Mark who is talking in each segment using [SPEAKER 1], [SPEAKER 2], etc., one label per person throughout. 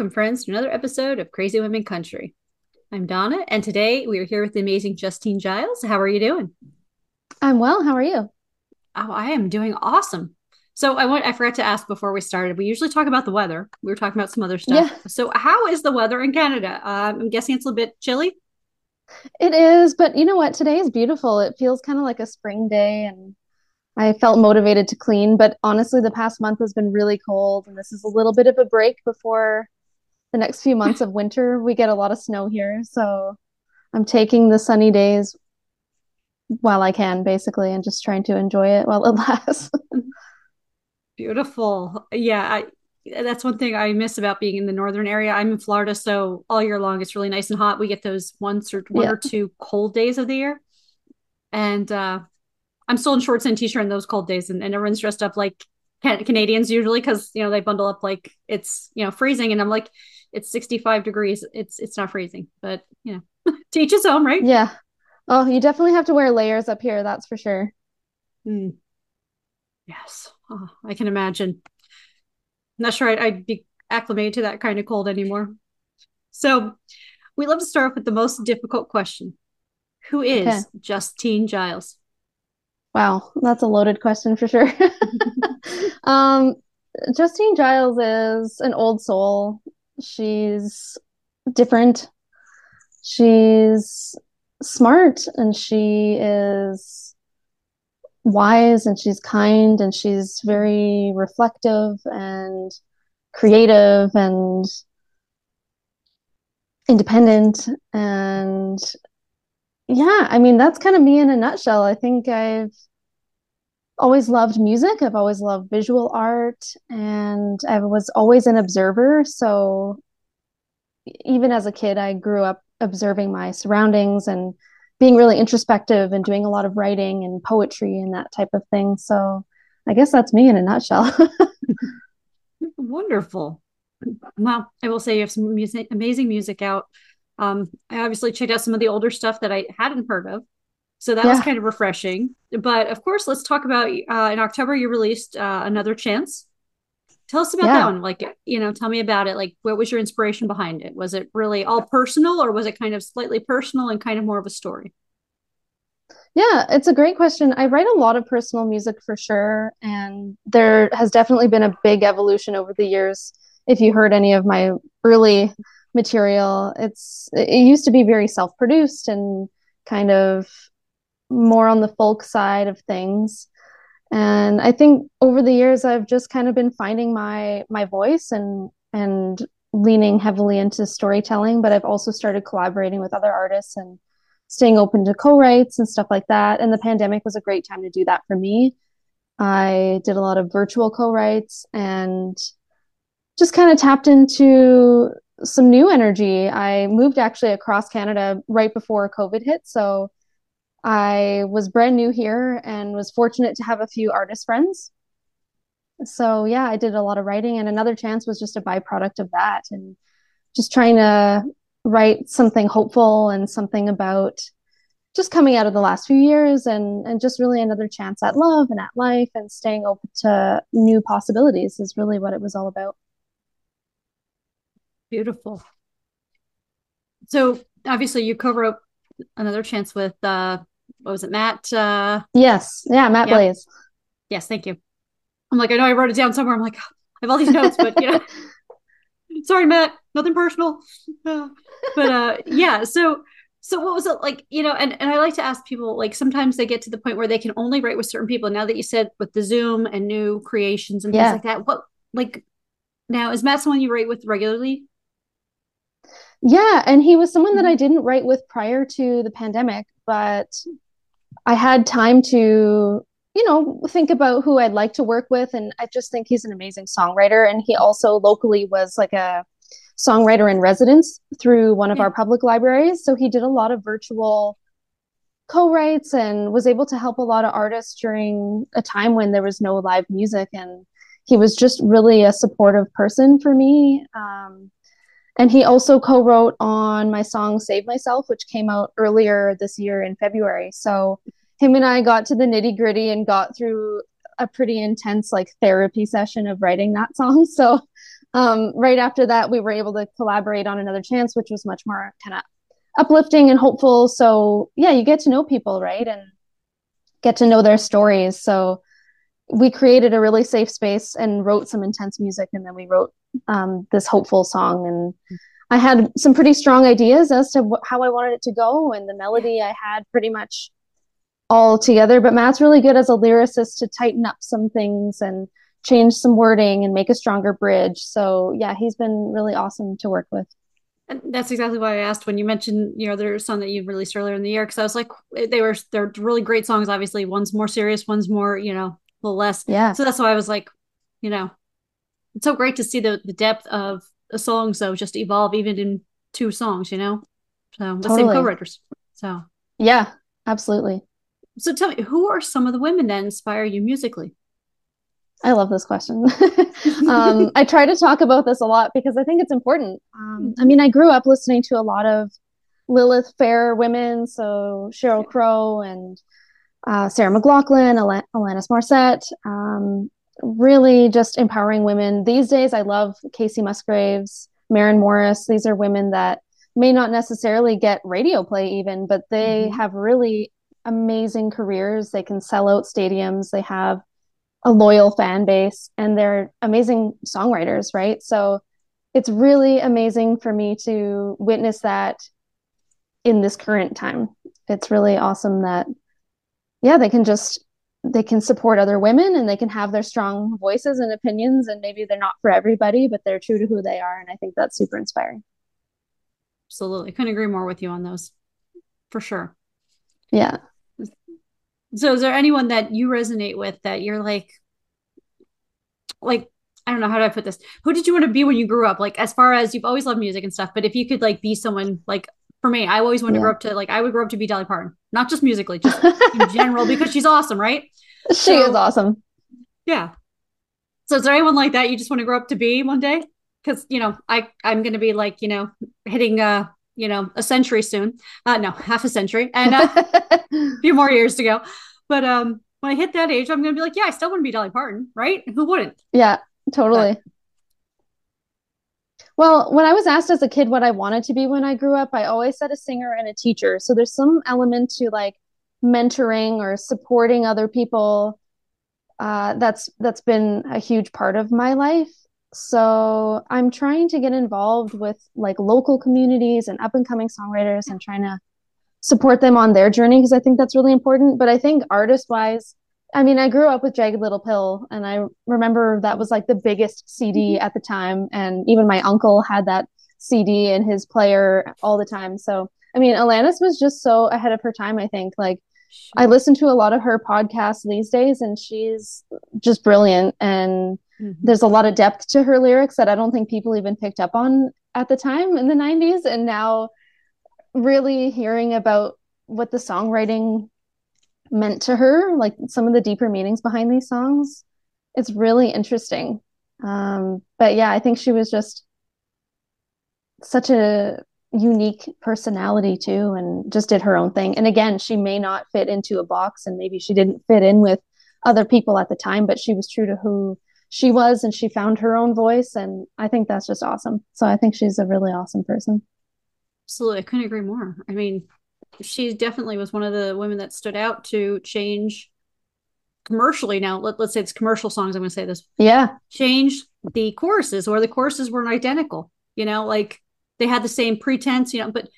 [SPEAKER 1] Welcome, friends, to another episode of Crazy Women Country. I'm Donna, and today we are here with the amazing Justine Giles. How are you doing?
[SPEAKER 2] I'm well. How are you?
[SPEAKER 1] Oh, I am doing awesome. So I want I forgot to ask before we started. We usually talk about the weather. We were talking about some other stuff. Yeah. So how is the weather in Canada? Um, I'm guessing it's a little bit chilly.
[SPEAKER 2] It is, but you know what? Today is beautiful. It feels kind of like a spring day, and I felt motivated to clean, but honestly, the past month has been really cold, and this is a little bit of a break before the next few months of winter. We get a lot of snow here, so I'm taking the sunny days while I can, basically, and just trying to enjoy it while it lasts.
[SPEAKER 1] Beautiful. Yeah, I, that's one thing I miss about being in the northern area. I'm in Florida, so all year long it's really nice and hot. We get those once or one yeah. or two cold days of the year, and uh, I'm still in shorts and t-shirt in those cold days, and, and everyone's dressed up like can- Canadians usually because you know they bundle up like it's you know freezing, and I'm like it's 65 degrees. It's it's not freezing, but you know, teach his own, right?
[SPEAKER 2] Yeah. Oh, you definitely have to wear layers up here. That's for sure.
[SPEAKER 1] Mm. Yes, oh, I can imagine. I'm not sure I'd, I'd be acclimated to that kind of cold anymore. So, we love to start off with the most difficult question: Who is okay. Justine Giles?
[SPEAKER 2] Wow, that's a loaded question for sure. um, Justine Giles is an old soul. She's different. She's smart and she is wise and she's kind and she's very reflective and creative and independent and yeah, I mean, that's kind of me in a nutshell. I think I've always loved music. I've always loved visual art and I was always an observer. So even as a kid, I grew up observing my surroundings and being really introspective and doing a lot of writing and poetry and that type of thing. So I guess that's me in a nutshell.
[SPEAKER 1] Wonderful. Well, I will say you have some music, amazing music out. Um, I obviously checked out some of the older stuff that I hadn't heard of. So that yeah. was kind of refreshing. But of course, let's talk about uh, in October, you released uh, Another Chance. Tell us about yeah. that one. Like, you know, tell me about it. Like, what was your inspiration behind it? Was it really all personal or was it kind of slightly personal and kind of more of a story?
[SPEAKER 2] Yeah, it's a great question. I write a lot of personal music for sure. And there has definitely been a big evolution over the years. If you heard any of my early material. It's it used to be very self-produced and kind of more on the folk side of things. And I think over the years I've just kind of been finding my my voice and and leaning heavily into storytelling, but I've also started collaborating with other artists and staying open to co-writes and stuff like that. And the pandemic was a great time to do that for me. I did a lot of virtual co-writes and just kind of tapped into some new energy. I moved actually across Canada right before COVID hit. So I was brand new here and was fortunate to have a few artist friends. So yeah, I did a lot of writing, and another chance was just a byproduct of that, and just trying to write something hopeful and something about just coming out of the last few years and and just really another chance at love and at life and staying open to new possibilities is really what it was all about.
[SPEAKER 1] Beautiful. So obviously you co-wrote another chance with uh what was it, Matt? Uh
[SPEAKER 2] Yes. Yeah, Matt yeah. Blaze.
[SPEAKER 1] Yes, thank you. I'm like, I know I wrote it down somewhere. I'm like, I have all these notes, but you know sorry, Matt, nothing personal. but uh yeah, so so what was it like, you know, and, and I like to ask people like sometimes they get to the point where they can only write with certain people. Now that you said with the Zoom and new creations and yeah. things like that, what like now is Matt someone you write with regularly?
[SPEAKER 2] Yeah, and he was someone that I mm-hmm. didn't write with prior to the pandemic, but I had time to you know, think about who I'd like to work with. And I just think he's an amazing songwriter. And he also locally was like a songwriter in residence through one of yeah. our public libraries. So he did a lot of virtual co-writes and was able to help a lot of artists during a time when there was no live music and he was just really a supportive person for me um, and he also co-wrote on my song save myself which came out earlier this year in february so him and i got to the nitty gritty and got through a pretty intense like therapy session of writing that song so um, right after that we were able to collaborate on another chance which was much more kind of uplifting and hopeful. So yeah, you get to know people, right? And get to know their stories. So we created a really safe space and wrote some intense music and then we wrote um, this hopeful song and i had some pretty strong ideas as to wh- how i wanted it to go and the melody i had pretty much all together but matt's really good as a lyricist to tighten up some things and change some wording and make a stronger bridge so yeah he's been really awesome to work with
[SPEAKER 1] and that's exactly why I asked when you mentioned, you know, there's song that you released earlier in the year because I was like, they were they're really great songs. Obviously, one's more serious, one's more, you know, a little less.
[SPEAKER 2] Yeah.
[SPEAKER 1] So that's why I was like, you know, it's so great to see the the depth of the songs though just evolve even in two songs, you know. So the totally. same co-writers. So
[SPEAKER 2] yeah, absolutely.
[SPEAKER 1] So tell me, who are some of the women that inspire you musically?
[SPEAKER 2] I love this question. um, I try to talk about this a lot because I think it's important. Um, I mean, I grew up listening to a lot of Lilith Fair women, so Sheryl Crow and uh, Sarah McLachlan, Al- Alanis Morissette, um, really just empowering women. These days, I love Kacey Musgraves, Maren Morris. These are women that may not necessarily get radio play, even, but they mm-hmm. have really amazing careers. They can sell out stadiums. They have a loyal fan base and they're amazing songwriters, right? So it's really amazing for me to witness that in this current time. It's really awesome that yeah, they can just they can support other women and they can have their strong voices and opinions and maybe they're not for everybody, but they're true to who they are and I think that's super inspiring.
[SPEAKER 1] Absolutely. Couldn't agree more with you on those. For sure.
[SPEAKER 2] Yeah.
[SPEAKER 1] So is there anyone that you resonate with that you're like like I don't know how do I put this? Who did you want to be when you grew up? Like as far as you've always loved music and stuff, but if you could like be someone like for me, I always wanted yeah. to grow up to like I would grow up to be Dolly Parton, not just musically, just in general because she's awesome, right?
[SPEAKER 2] She so, is awesome.
[SPEAKER 1] Yeah. So is there anyone like that you just want to grow up to be one day? Because you know, I I'm gonna be like you know hitting uh you know, a century soon. Uh, no, half a century and uh, a few more years to go. But um, when I hit that age, I'm going to be like, yeah, I still want to be Dolly Parton, right? Who wouldn't?
[SPEAKER 2] Yeah, totally. But, well, when I was asked as a kid what I wanted to be when I grew up, I always said a singer and a teacher. So there's some element to like mentoring or supporting other people. Uh, that's that's been a huge part of my life so i'm trying to get involved with like local communities and up and coming songwriters and trying to support them on their journey because i think that's really important but i think artist wise i mean i grew up with jagged little pill and i remember that was like the biggest cd mm-hmm. at the time and even my uncle had that cd in his player all the time so i mean alanis was just so ahead of her time i think like I listen to a lot of her podcasts these days, and she's just brilliant. And Mm-hmm. There's a lot of depth to her lyrics that I don't think people even picked up on at the time in the 90s. And now, really hearing about what the songwriting meant to her, like some of the deeper meanings behind these songs, it's really interesting. Um, but yeah, I think she was just such a unique personality too and just did her own thing. And again she may not fit into a box and maybe she didn't fit in with other people at the time but she was true to who she was and she found her own voice and i think that's just awesome. So i think she's a really awesome person.
[SPEAKER 1] Absolutely. I couldn't agree more. I mean she definitely was one of the women that stood out to change commercially now let, let's say it's commercial songs i'm going to say this
[SPEAKER 2] yeah
[SPEAKER 1] change the choruses or the choruses weren't identical you know like they had the same pretense you know but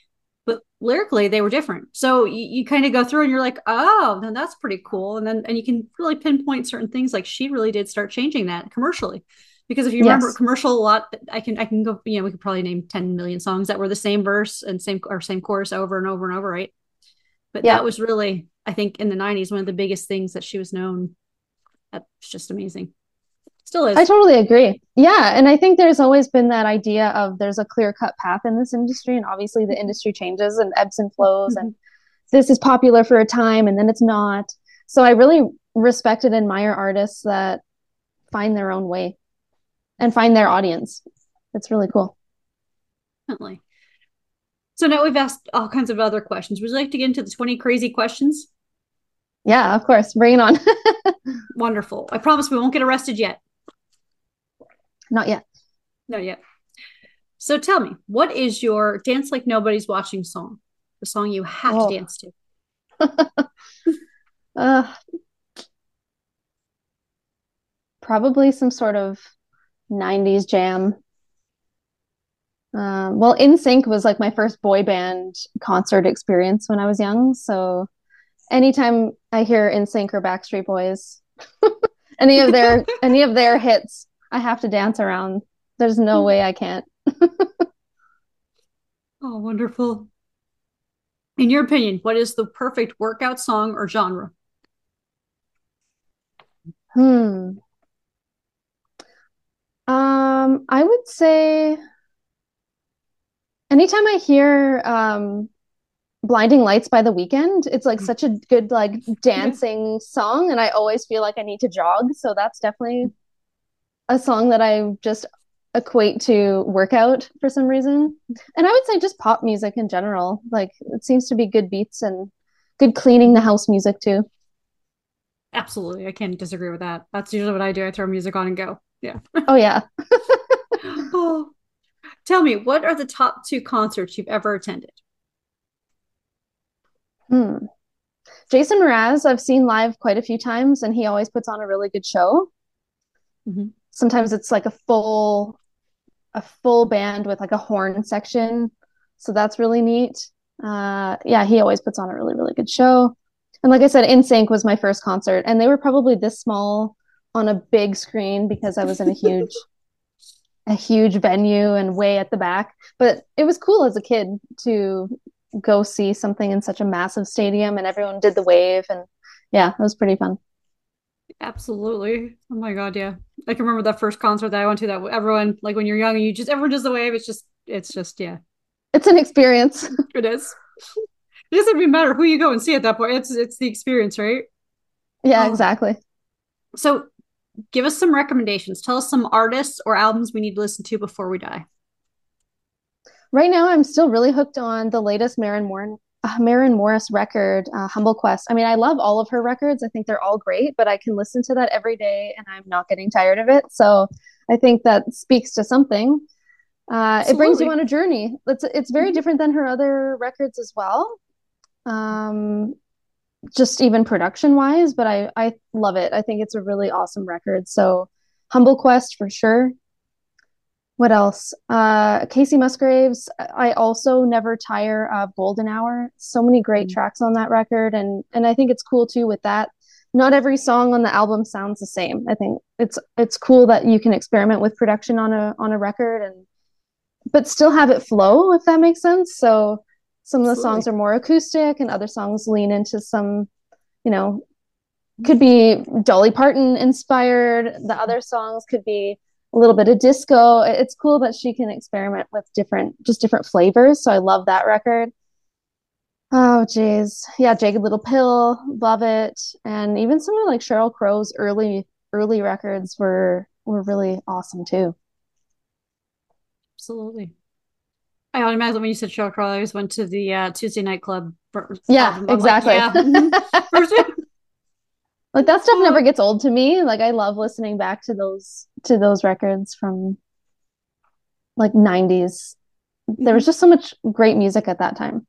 [SPEAKER 1] but lyrically they were different. So you, you kind of go through and you're like, oh, then that's pretty cool. And then and you can really pinpoint certain things. Like she really did start changing that commercially. Because if you yes. remember commercial a lot, I can I can go, you know, we could probably name 10 million songs that were the same verse and same or same chorus over and over and over, right? But yeah. that was really I think in the 90s, one of the biggest things that she was known. That's just amazing. Still is.
[SPEAKER 2] I totally agree. Yeah. And I think there's always been that idea of there's a clear cut path in this industry. And obviously the industry changes and ebbs and flows. Mm-hmm. And this is popular for a time and then it's not. So I really respect and admire artists that find their own way and find their audience. It's really cool.
[SPEAKER 1] Definitely. So now we've asked all kinds of other questions. Would you like to get into the 20 crazy questions?
[SPEAKER 2] Yeah, of course. Bring it on.
[SPEAKER 1] Wonderful. I promise we won't get arrested yet.
[SPEAKER 2] Not yet.
[SPEAKER 1] Not yet. So tell me, what is your dance like nobody's watching song? The song you have oh. to dance to.
[SPEAKER 2] uh, probably some sort of 90s jam. Um, well, NSYNC was like my first boy band concert experience when I was young. So anytime I hear NSYNC or Backstreet Boys, any of their any of their hits, I have to dance around. There's no hmm. way I can't.
[SPEAKER 1] oh, wonderful. In your opinion, what is the perfect workout song or genre?
[SPEAKER 2] Hmm. Um, I would say anytime I hear um Blinding Lights by the Weeknd it's like hmm. such a good like dancing song and I always feel like I need to jog, so that's definitely a song that I just equate to workout for some reason. And I would say just pop music in general. Like it seems to be good beats and good cleaning the house music too.
[SPEAKER 1] Absolutely. I can't disagree with that. That's usually what I do. I throw music on and go. Yeah.
[SPEAKER 2] Oh yeah.
[SPEAKER 1] oh. Tell me, what are the top two concerts you've ever attended?
[SPEAKER 2] Hmm. Jason Mraz, I've seen live quite a few times, and he always puts on a really good show. Mm-hmm sometimes it's like a full a full band with like a horn section so that's really neat uh yeah he always puts on a really really good show and like i said NSYNC was my first concert and they were probably this small on a big screen because i was in a huge a huge venue and way at the back but it was cool as a kid to go see something in such a massive stadium and everyone did the wave and yeah it was pretty fun
[SPEAKER 1] Absolutely. Oh my god, yeah. I can remember that first concert that I went to that everyone like when you're young and you just everyone does the wave. It's just it's just yeah.
[SPEAKER 2] It's an experience.
[SPEAKER 1] it is. It doesn't even matter who you go and see at that point. It's it's the experience, right?
[SPEAKER 2] Yeah, um, exactly.
[SPEAKER 1] So give us some recommendations. Tell us some artists or albums we need to listen to before we die.
[SPEAKER 2] Right now, I'm still really hooked on the latest Moore uh, Maren Morris record, uh, Humble Quest. I mean, I love all of her records. I think they're all great, but I can listen to that every day and I'm not getting tired of it. So I think that speaks to something. Uh, it brings you on a journey. It's it's very mm-hmm. different than her other records as well. Um, just even production wise, but I I love it. I think it's a really awesome record. So Humble Quest for sure what else? Uh, Kacey Musgraves. I also never tire of Golden Hour. So many great mm-hmm. tracks on that record, and and I think it's cool too with that. Not every song on the album sounds the same. I think it's it's cool that you can experiment with production on a on a record and but still have it flow if that makes sense. So some of the Absolutely. songs are more acoustic and other songs lean into some, you know, mm-hmm. could be Dolly Parton inspired. The other songs could be a little bit of disco. It's cool that she can experiment with different, just different flavors. So I love that record. Oh, geez. Yeah, Jagged Little Pill, love it. And even some of like Sheryl Crow's early, early records were, were really awesome too.
[SPEAKER 1] Absolutely. I automatically, when you said Sheryl Crow, I always went to the uh, Tuesday Night Club.
[SPEAKER 2] Yeah, exactly. Like, yeah. like that stuff never gets old to me like i love listening back to those to those records from like 90s there was mm-hmm. just so much great music at that time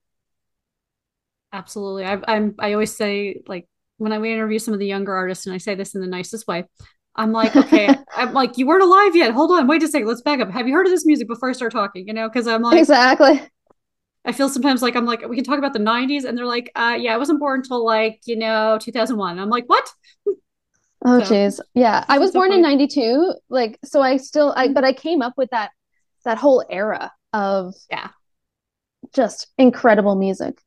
[SPEAKER 1] absolutely I, i'm i always say like when i interview some of the younger artists and i say this in the nicest way i'm like okay i'm like you weren't alive yet. Hold on wait a second let's back up. Have you heard of this music before i start talking? You know because i'm like
[SPEAKER 2] exactly.
[SPEAKER 1] I feel sometimes like I'm like we can talk about the 90s and they're like uh yeah I wasn't born until like you know 2001 I'm like what?
[SPEAKER 2] Oh jeez. So, yeah I was born funny. in 92 like so I still I but I came up with that that whole era of
[SPEAKER 1] yeah.
[SPEAKER 2] just incredible music.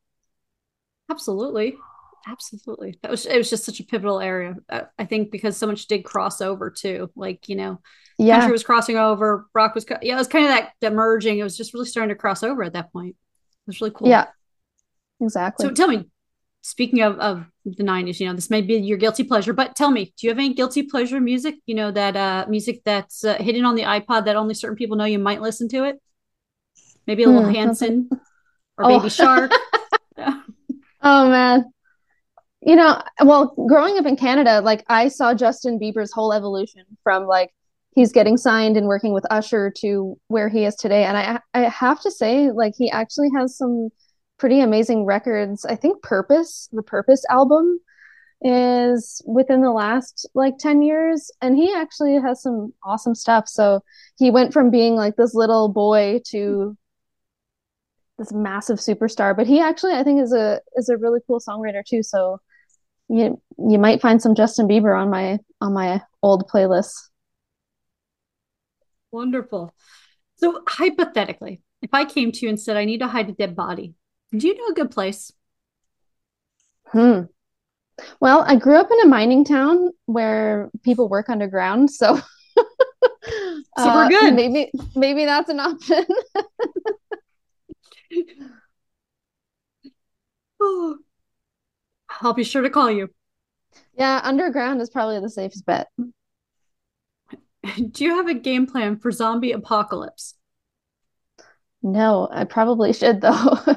[SPEAKER 1] Absolutely Absolutely. That was it was just such a pivotal area. Uh, I think because so much did cross over too. Like, you know, yeah. country was crossing over, rock was yeah, it was kind of that, that merging. It was just really starting to cross over at that point. It was really cool.
[SPEAKER 2] Yeah. Exactly.
[SPEAKER 1] So tell me, speaking of, of the 90s, you know, this may be your guilty pleasure, but tell me, do you have any guilty pleasure music? You know, that uh music that's uh, hidden on the iPod that only certain people know you might listen to it? Maybe a little hmm, Hanson or oh. Baby Shark.
[SPEAKER 2] Oh man you know, well, growing up in Canada, like I saw Justin Bieber's whole evolution from like he's getting signed and working with Usher to where he is today. And I I have to say, like he actually has some pretty amazing records. I think Purpose, the Purpose album is within the last like 10 years and he actually has some awesome stuff. So he went from being like this little boy to this massive superstar, but he actually I think is a is a really cool songwriter too. So you you might find some Justin Bieber on my on my old playlist.
[SPEAKER 1] Wonderful. So hypothetically, if I came to you and said I need to hide a dead body, do you know a good place?
[SPEAKER 2] Hmm. Well, I grew up in a mining town where people work underground, so so
[SPEAKER 1] we're uh, good.
[SPEAKER 2] maybe maybe that's an option.
[SPEAKER 1] oh, I'll be sure to call you.
[SPEAKER 2] Yeah, underground is probably the safest bet.
[SPEAKER 1] Do you have a game plan for zombie apocalypse?
[SPEAKER 2] No, I probably should though.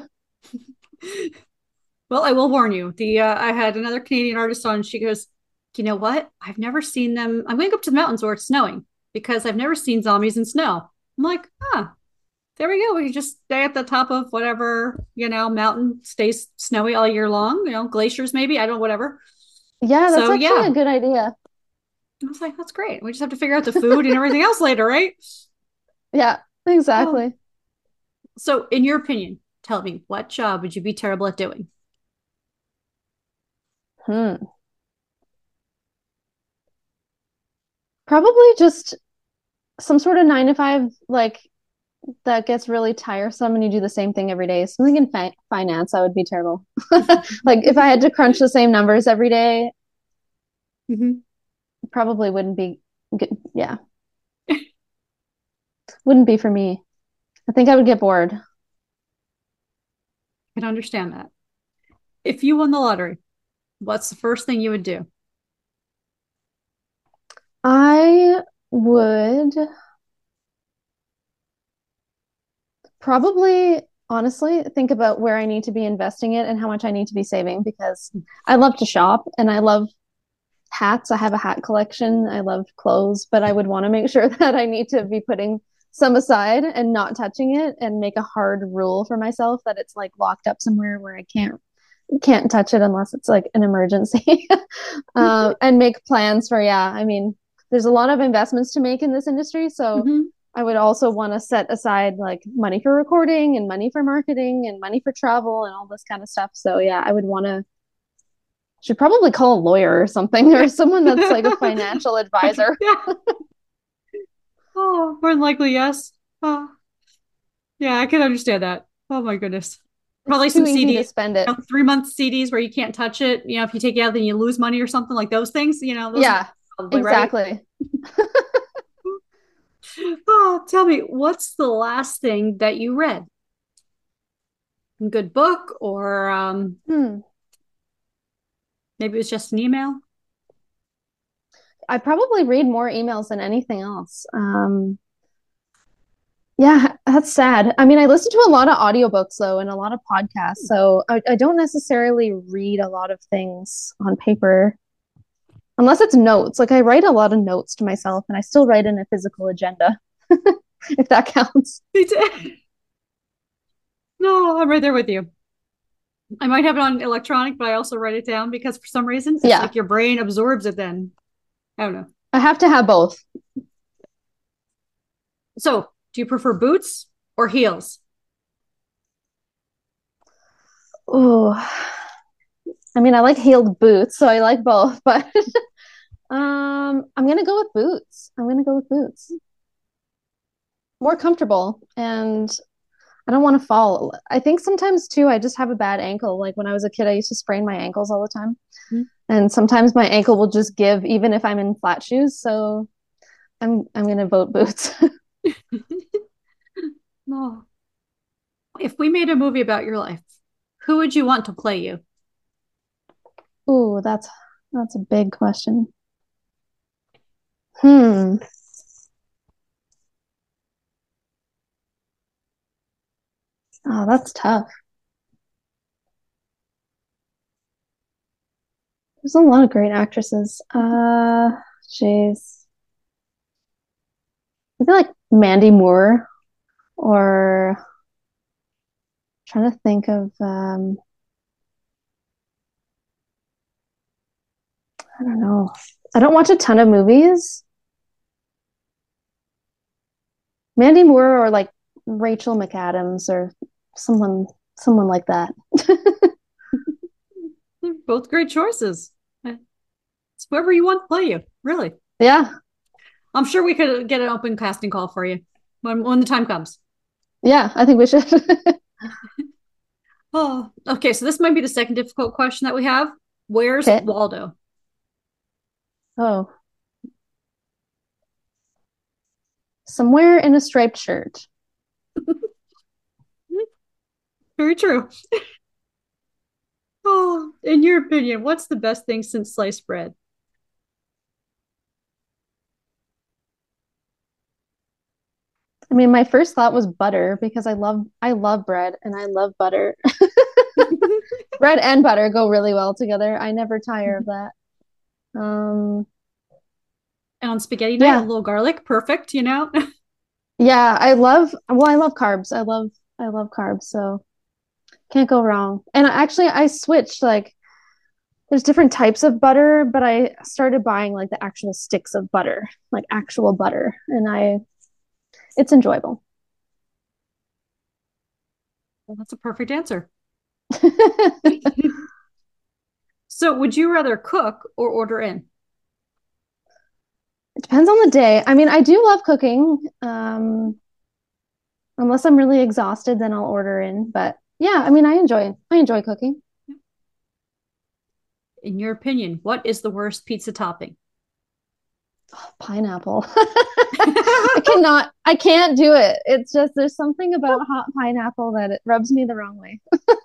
[SPEAKER 1] well, I will warn you. The uh, I had another Canadian artist on. She goes, "You know what? I've never seen them. I'm going to go up to the mountains where it's snowing because I've never seen zombies in snow." I'm like, "Ah, there we go. We just stay at the top of whatever, you know, mountain stays snowy all year long, you know, glaciers maybe, I don't know, whatever.
[SPEAKER 2] Yeah, that's so, actually yeah. a good idea.
[SPEAKER 1] I was like, that's great. We just have to figure out the food and everything else later, right?
[SPEAKER 2] Yeah, exactly.
[SPEAKER 1] So, in your opinion, tell me, what job would you be terrible at doing?
[SPEAKER 2] Hmm. Probably just some sort of nine to five, like that gets really tiresome and you do the same thing every day. Something in fi- finance, that would be terrible. like if I had to crunch the same numbers every day, mm-hmm. probably wouldn't be good. Yeah. wouldn't be for me. I think I would get bored. I
[SPEAKER 1] can understand that. If you won the lottery, what's the first thing you would do?
[SPEAKER 2] I would Probably, honestly, think about where I need to be investing it and how much I need to be saving because I love to shop and I love hats. I have a hat collection. I love clothes, but I would want to make sure that I need to be putting some aside and not touching it and make a hard rule for myself that it's like locked up somewhere where I can't can't touch it unless it's like an emergency uh, and make plans for yeah i mean there's a lot of investments to make in this industry so mm-hmm. I would also want to set aside like money for recording and money for marketing and money for travel and all this kind of stuff. So yeah, I would want to should probably call a lawyer or something or someone that's like a financial advisor.
[SPEAKER 1] yeah. Oh, more than likely, yes. Oh. Yeah, I can understand that. Oh my goodness. Probably some CDs.
[SPEAKER 2] Spend it.
[SPEAKER 1] You know, three month CDs where you can't touch it. You know, if you take it out, then you lose money or something like those things. You know.
[SPEAKER 2] yeah. Probably, exactly. Right?
[SPEAKER 1] Oh, tell me, what's the last thing that you read? A good book or um, hmm. maybe it was just an email?
[SPEAKER 2] I probably read more emails than anything else. Um, yeah, that's sad. I mean, I listen to a lot of audiobooks though and a lot of podcasts. So I, I don't necessarily read a lot of things on paper unless it's notes. Like I write a lot of notes to myself and I still write in a physical agenda, if that counts.
[SPEAKER 1] no, I'm right there with you. I might have it on electronic, but I also write it down because for some reason, it's yeah. like your brain absorbs it then. I don't know.
[SPEAKER 2] I have to have both.
[SPEAKER 1] So, do you prefer boots or heels?
[SPEAKER 2] Oh, I mean, I like heeled boots, so I like both, but um, I'm gonna go with boots. I'm gonna go with boots. More comfortable, and I don't want to fall. I think sometimes too, I just have a bad ankle. Like when I was a kid, I used to sprain my ankles all the time. Mm-hmm. And sometimes my ankle will just give even if I'm in flat shoes. So I'm I'm gonna vote boots.
[SPEAKER 1] no. If we made a movie about your life, who would you want to play you?
[SPEAKER 2] Ooh, that's that's a big question. Hmm. Oh, that's tough. There's a lot of great actresses. Uh, jeez. I feel like Mandy Moore or I'm trying to think of um I don't know. I don't watch a ton of movies. Mandy Moore or like Rachel McAdams or someone someone like that.
[SPEAKER 1] They're Both great choices. It's whoever you want to play you, really.
[SPEAKER 2] Yeah.
[SPEAKER 1] I'm sure we could get an open casting call for you when when the time comes.
[SPEAKER 2] Yeah, I think we should.
[SPEAKER 1] oh, okay. So this might be the second difficult question that we have. Where's okay. Waldo?
[SPEAKER 2] Oh. Somewhere in a striped shirt.
[SPEAKER 1] Very true. oh, in your opinion, what's the best thing since sliced bread?
[SPEAKER 2] I mean, my first thought was butter because I love I love bread and I love butter. bread and butter go really well together. I never tire of that. Um
[SPEAKER 1] on spaghetti night, yeah. a little garlic, perfect, you know?
[SPEAKER 2] yeah, I love well, I love carbs. I love I love carbs, so can't go wrong. And actually I switched like there's different types of butter, but I started buying like the actual sticks of butter, like actual butter, and I it's enjoyable.
[SPEAKER 1] Well, that's a perfect answer. so, would you rather cook or order in?
[SPEAKER 2] It depends on the day. I mean, I do love cooking. Um, unless I'm really exhausted, then I'll order in. But yeah, I mean, I enjoy I enjoy cooking.
[SPEAKER 1] In your opinion, what is the worst pizza topping?
[SPEAKER 2] Oh, pineapple. I cannot. I can't do it. It's just there's something about hot pineapple that it rubs me the wrong way.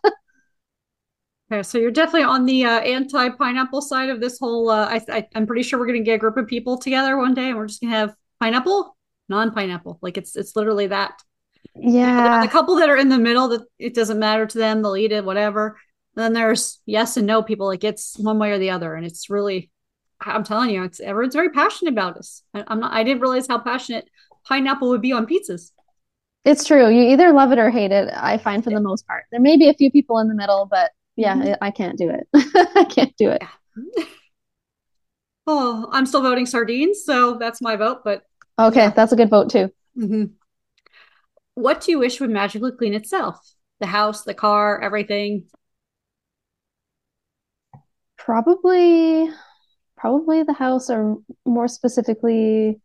[SPEAKER 1] okay, so you're definitely on the uh, anti-pineapple side of this whole. Uh, I, I I'm pretty sure we're gonna get a group of people together one day, and we're just gonna have pineapple, non-pineapple. Like it's it's literally that.
[SPEAKER 2] Yeah.
[SPEAKER 1] The couple that are in the middle that it doesn't matter to them, they'll eat it, whatever. And then there's yes and no people. Like it's one way or the other, and it's really I'm telling you, it's everyone's very passionate about this. I, I'm not. I didn't realize how passionate pineapple would be on pizzas.
[SPEAKER 2] It's true. You either love it or hate it. I find for the most part. There may be a few people in the middle, but yeah, mm-hmm. I can't do it. I can't do it.
[SPEAKER 1] Yeah. oh, I'm still voting sardines, so that's my vote. But
[SPEAKER 2] okay, yeah. that's a good vote too.
[SPEAKER 1] Mm-hmm. What do you wish would magically clean itself? The house, the car, everything.
[SPEAKER 2] Probably probably the house or more specifically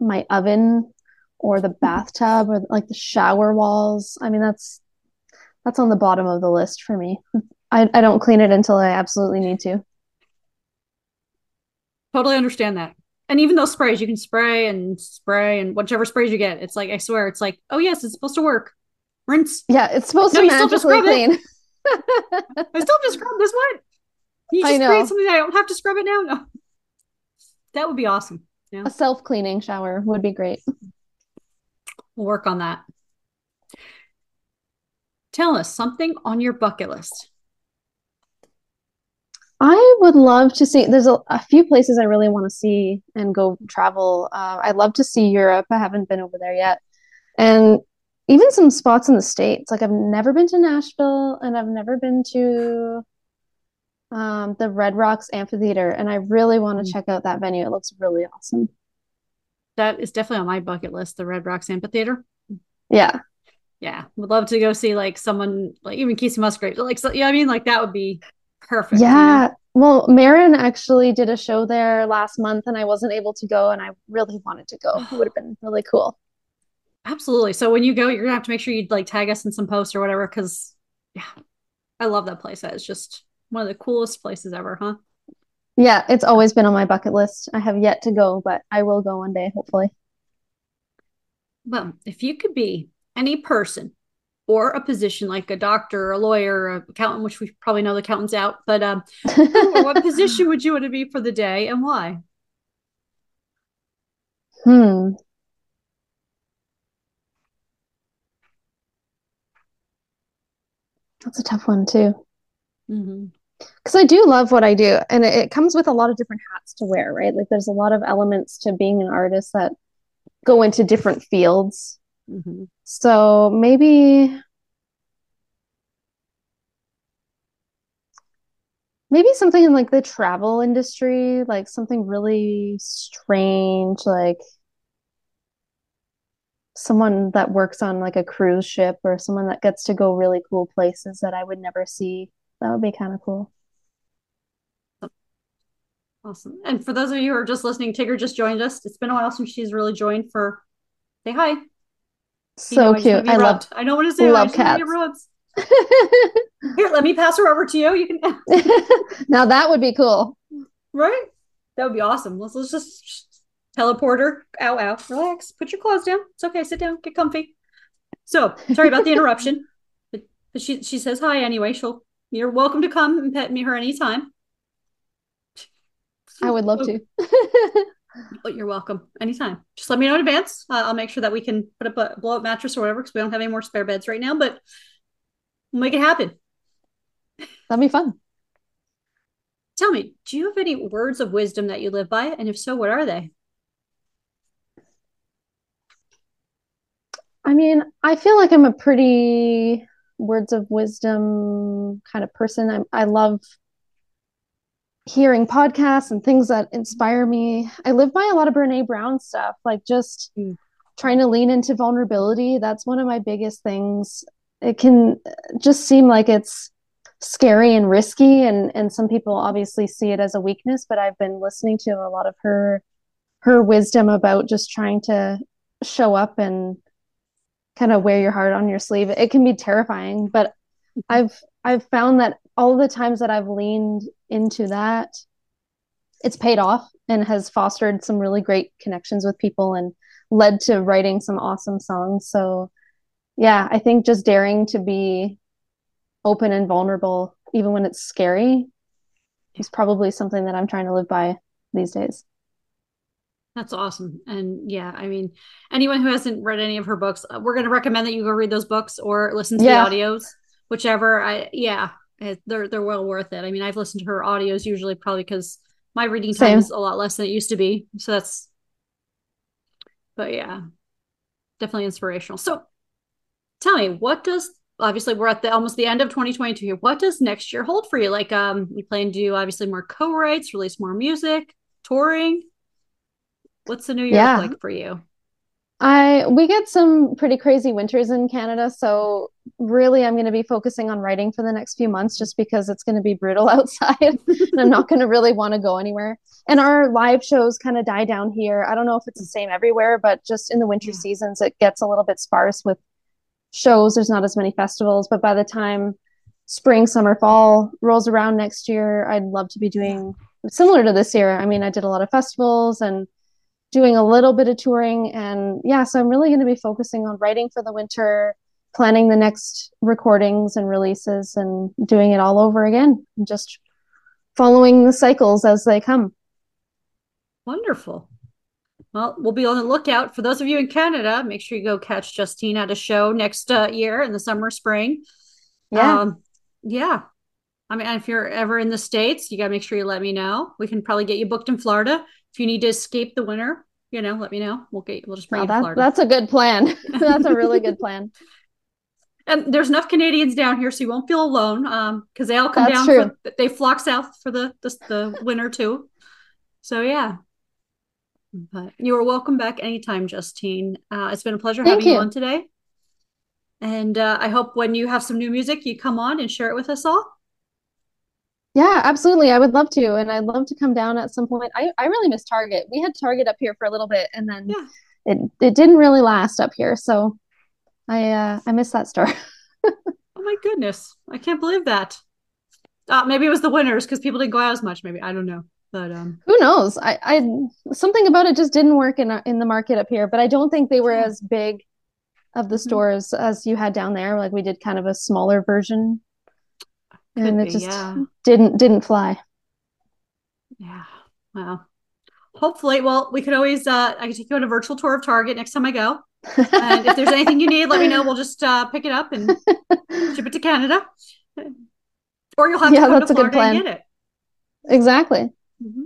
[SPEAKER 2] my oven or the bathtub or like the shower walls. I mean that's that's on the bottom of the list for me. I, I don't clean it until I absolutely need to.
[SPEAKER 1] Totally understand that. And even those sprays, you can spray and spray and whichever sprays you get. It's like I swear, it's like, oh yes, it's supposed to work. Rinse.
[SPEAKER 2] Yeah, it's supposed no, to magically clean.
[SPEAKER 1] I still just scrub this one. you just create something that I don't have to scrub it now? No. That would be awesome.
[SPEAKER 2] Yeah. A self cleaning shower would be great.
[SPEAKER 1] We'll work on that. Tell us something on your bucket list.
[SPEAKER 2] I would love to see. There's a, a few places I really want to see and go travel. Uh, I'd love to see Europe. I haven't been over there yet, and even some spots in the states. Like I've never been to Nashville, and I've never been to um, the Red Rocks Amphitheater, and I really want to mm. check out that venue. It looks really awesome.
[SPEAKER 1] That is definitely on my bucket list. The Red Rocks Amphitheater.
[SPEAKER 2] Yeah,
[SPEAKER 1] yeah, would love to go see like someone like even Kacey Musgrave. Like, so, yeah, I mean, like that would be perfect.
[SPEAKER 2] Yeah. You know? Well, Maren actually did a show there last month, and I wasn't able to go, and I really wanted to go. It would have been really cool.
[SPEAKER 1] Absolutely. So when you go, you're gonna have to make sure you like tag us in some posts or whatever, because yeah, I love that place. It's just one of the coolest places ever, huh?
[SPEAKER 2] Yeah, it's always been on my bucket list. I have yet to go, but I will go one day, hopefully.
[SPEAKER 1] Well, if you could be any person or a position like a doctor, or a lawyer, or an accountant, which we probably know the accountant's out, but um, what position would you want to be for the day and why?
[SPEAKER 2] Hmm. That's a tough one too.
[SPEAKER 1] Mm-hmm.
[SPEAKER 2] Because I do love what I do, and it, it comes with a lot of different hats to wear, right? Like there's a lot of elements to being an artist that go into different fields.
[SPEAKER 1] Mm-hmm.
[SPEAKER 2] So maybe maybe something in like the travel industry, like something really strange, like someone that works on like a cruise ship or someone that gets to go really cool places that I would never see. That would be kind of cool.
[SPEAKER 1] Awesome. And for those of you who are just listening, Tigger just joined us. It's been a while since she's really joined for say hi.
[SPEAKER 2] So cute. I love
[SPEAKER 1] I know what to say.
[SPEAKER 2] Love cats.
[SPEAKER 1] Here, let me pass her over to you. You can
[SPEAKER 2] now that would be cool.
[SPEAKER 1] Right? That would be awesome. Let's let's just teleport her. Ow ow. Relax. Put your claws down. It's okay. Sit down. Get comfy. So sorry about the interruption. But, but she she says hi anyway. She'll you're welcome to come and pet me her anytime.
[SPEAKER 2] I would love to.
[SPEAKER 1] Oh, you're welcome anytime. Just let me know in advance. Uh, I'll make sure that we can put up a blow up mattress or whatever because we don't have any more spare beds right now, but we'll make it happen.
[SPEAKER 2] That'd be fun.
[SPEAKER 1] Tell me, do you have any words of wisdom that you live by? And if so, what are they?
[SPEAKER 2] I mean, I feel like I'm a pretty words of wisdom kind of person. I, I love hearing podcasts and things that inspire me. I live by a lot of Brene Brown stuff, like just mm. trying to lean into vulnerability. That's one of my biggest things. It can just seem like it's scary and risky and and some people obviously see it as a weakness, but I've been listening to a lot of her her wisdom about just trying to show up and kind of wear your heart on your sleeve. It can be terrifying, but mm-hmm. I've I've found that all the times that I've leaned into that, it's paid off and has fostered some really great connections with people and led to writing some awesome songs. So, yeah, I think just daring to be open and vulnerable, even when it's scary, is probably something that I'm trying to live by these days.
[SPEAKER 1] That's awesome. And yeah, I mean, anyone who hasn't read any of her books, uh, we're going to recommend that you go read those books or listen to yeah. the audios, whichever. I, yeah, it, they're they're well worth it. I mean, I've listened to her audios usually probably because my reading time Same. is a lot less than it used to be. So that's, but yeah, definitely inspirational. So tell me, what does obviously we're at the almost the end of 2022 here. What does next year hold for you? Like, um, you plan to do obviously more co-writes, release more music, touring. What's the new year yeah. like for you?
[SPEAKER 2] I we get some pretty crazy winters in Canada, so really I'm going to be focusing on writing for the next few months just because it's going to be brutal outside and I'm not going to really want to go anywhere. And our live shows kind of die down here. I don't know if it's the same everywhere, but just in the winter yeah. seasons it gets a little bit sparse with shows. There's not as many festivals, but by the time spring, summer, fall rolls around next year, I'd love to be doing similar to this year. I mean, I did a lot of festivals and doing a little bit of touring. And yeah so i'm really going to be focusing on writing for the winter planning the next recordings and releases and doing it all over again just following the cycles as they come.
[SPEAKER 1] Wonderful. Well we'll be on the lookout. For those of you in canada make sure you go catch justine at a show next uh, year in the summer spring.
[SPEAKER 2] Yeah. Um,
[SPEAKER 1] yeah. I mean, if you're ever in the States, you got to make sure you let me know. We can probably get you booked in Florida. If you need to escape the winter, you know, let me know. We'll get we'll just bring no,
[SPEAKER 2] you that, That's a good plan. that's a really good plan.
[SPEAKER 1] And there's enough Canadians down here, so you won't feel alone. Um, because they all come that's down. For, they flock south for the, the the winter too. So yeah. But you are welcome back anytime, Justine. Uh, it's been a pleasure Thank having you. you on today. And uh, I hope when you have some new music, you come on and share it with us all.
[SPEAKER 2] Yeah, absolutely. I would love to. And I'd love to come down at some point. I, I really miss Target. We had Target up here for a little bit and then yeah. it it didn't really last up here. So I uh, I miss that store.
[SPEAKER 1] oh my goodness, I can't believe that. Uh, maybe it was the winners because people didn't go out as much. Maybe I don't know, but um,
[SPEAKER 2] who knows? I, I something about it just didn't work in in the market up here. But I don't think they were as big of the mm-hmm. stores as you had down there. Like we did kind of a smaller version, Could and it be, just yeah. didn't didn't fly.
[SPEAKER 1] Yeah. Wow. Hopefully, well, we could always uh I could take you on a virtual tour of Target next time I go. and if there's anything you need, let me know. We'll just uh pick it up and ship it to Canada. Or you'll have yeah, to come to Florida and get it.
[SPEAKER 2] Exactly.
[SPEAKER 1] Mm-hmm.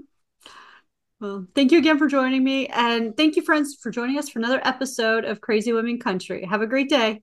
[SPEAKER 1] Well, thank you again for joining me. And thank you, friends, for joining us for another episode of Crazy Women Country. Have a great day.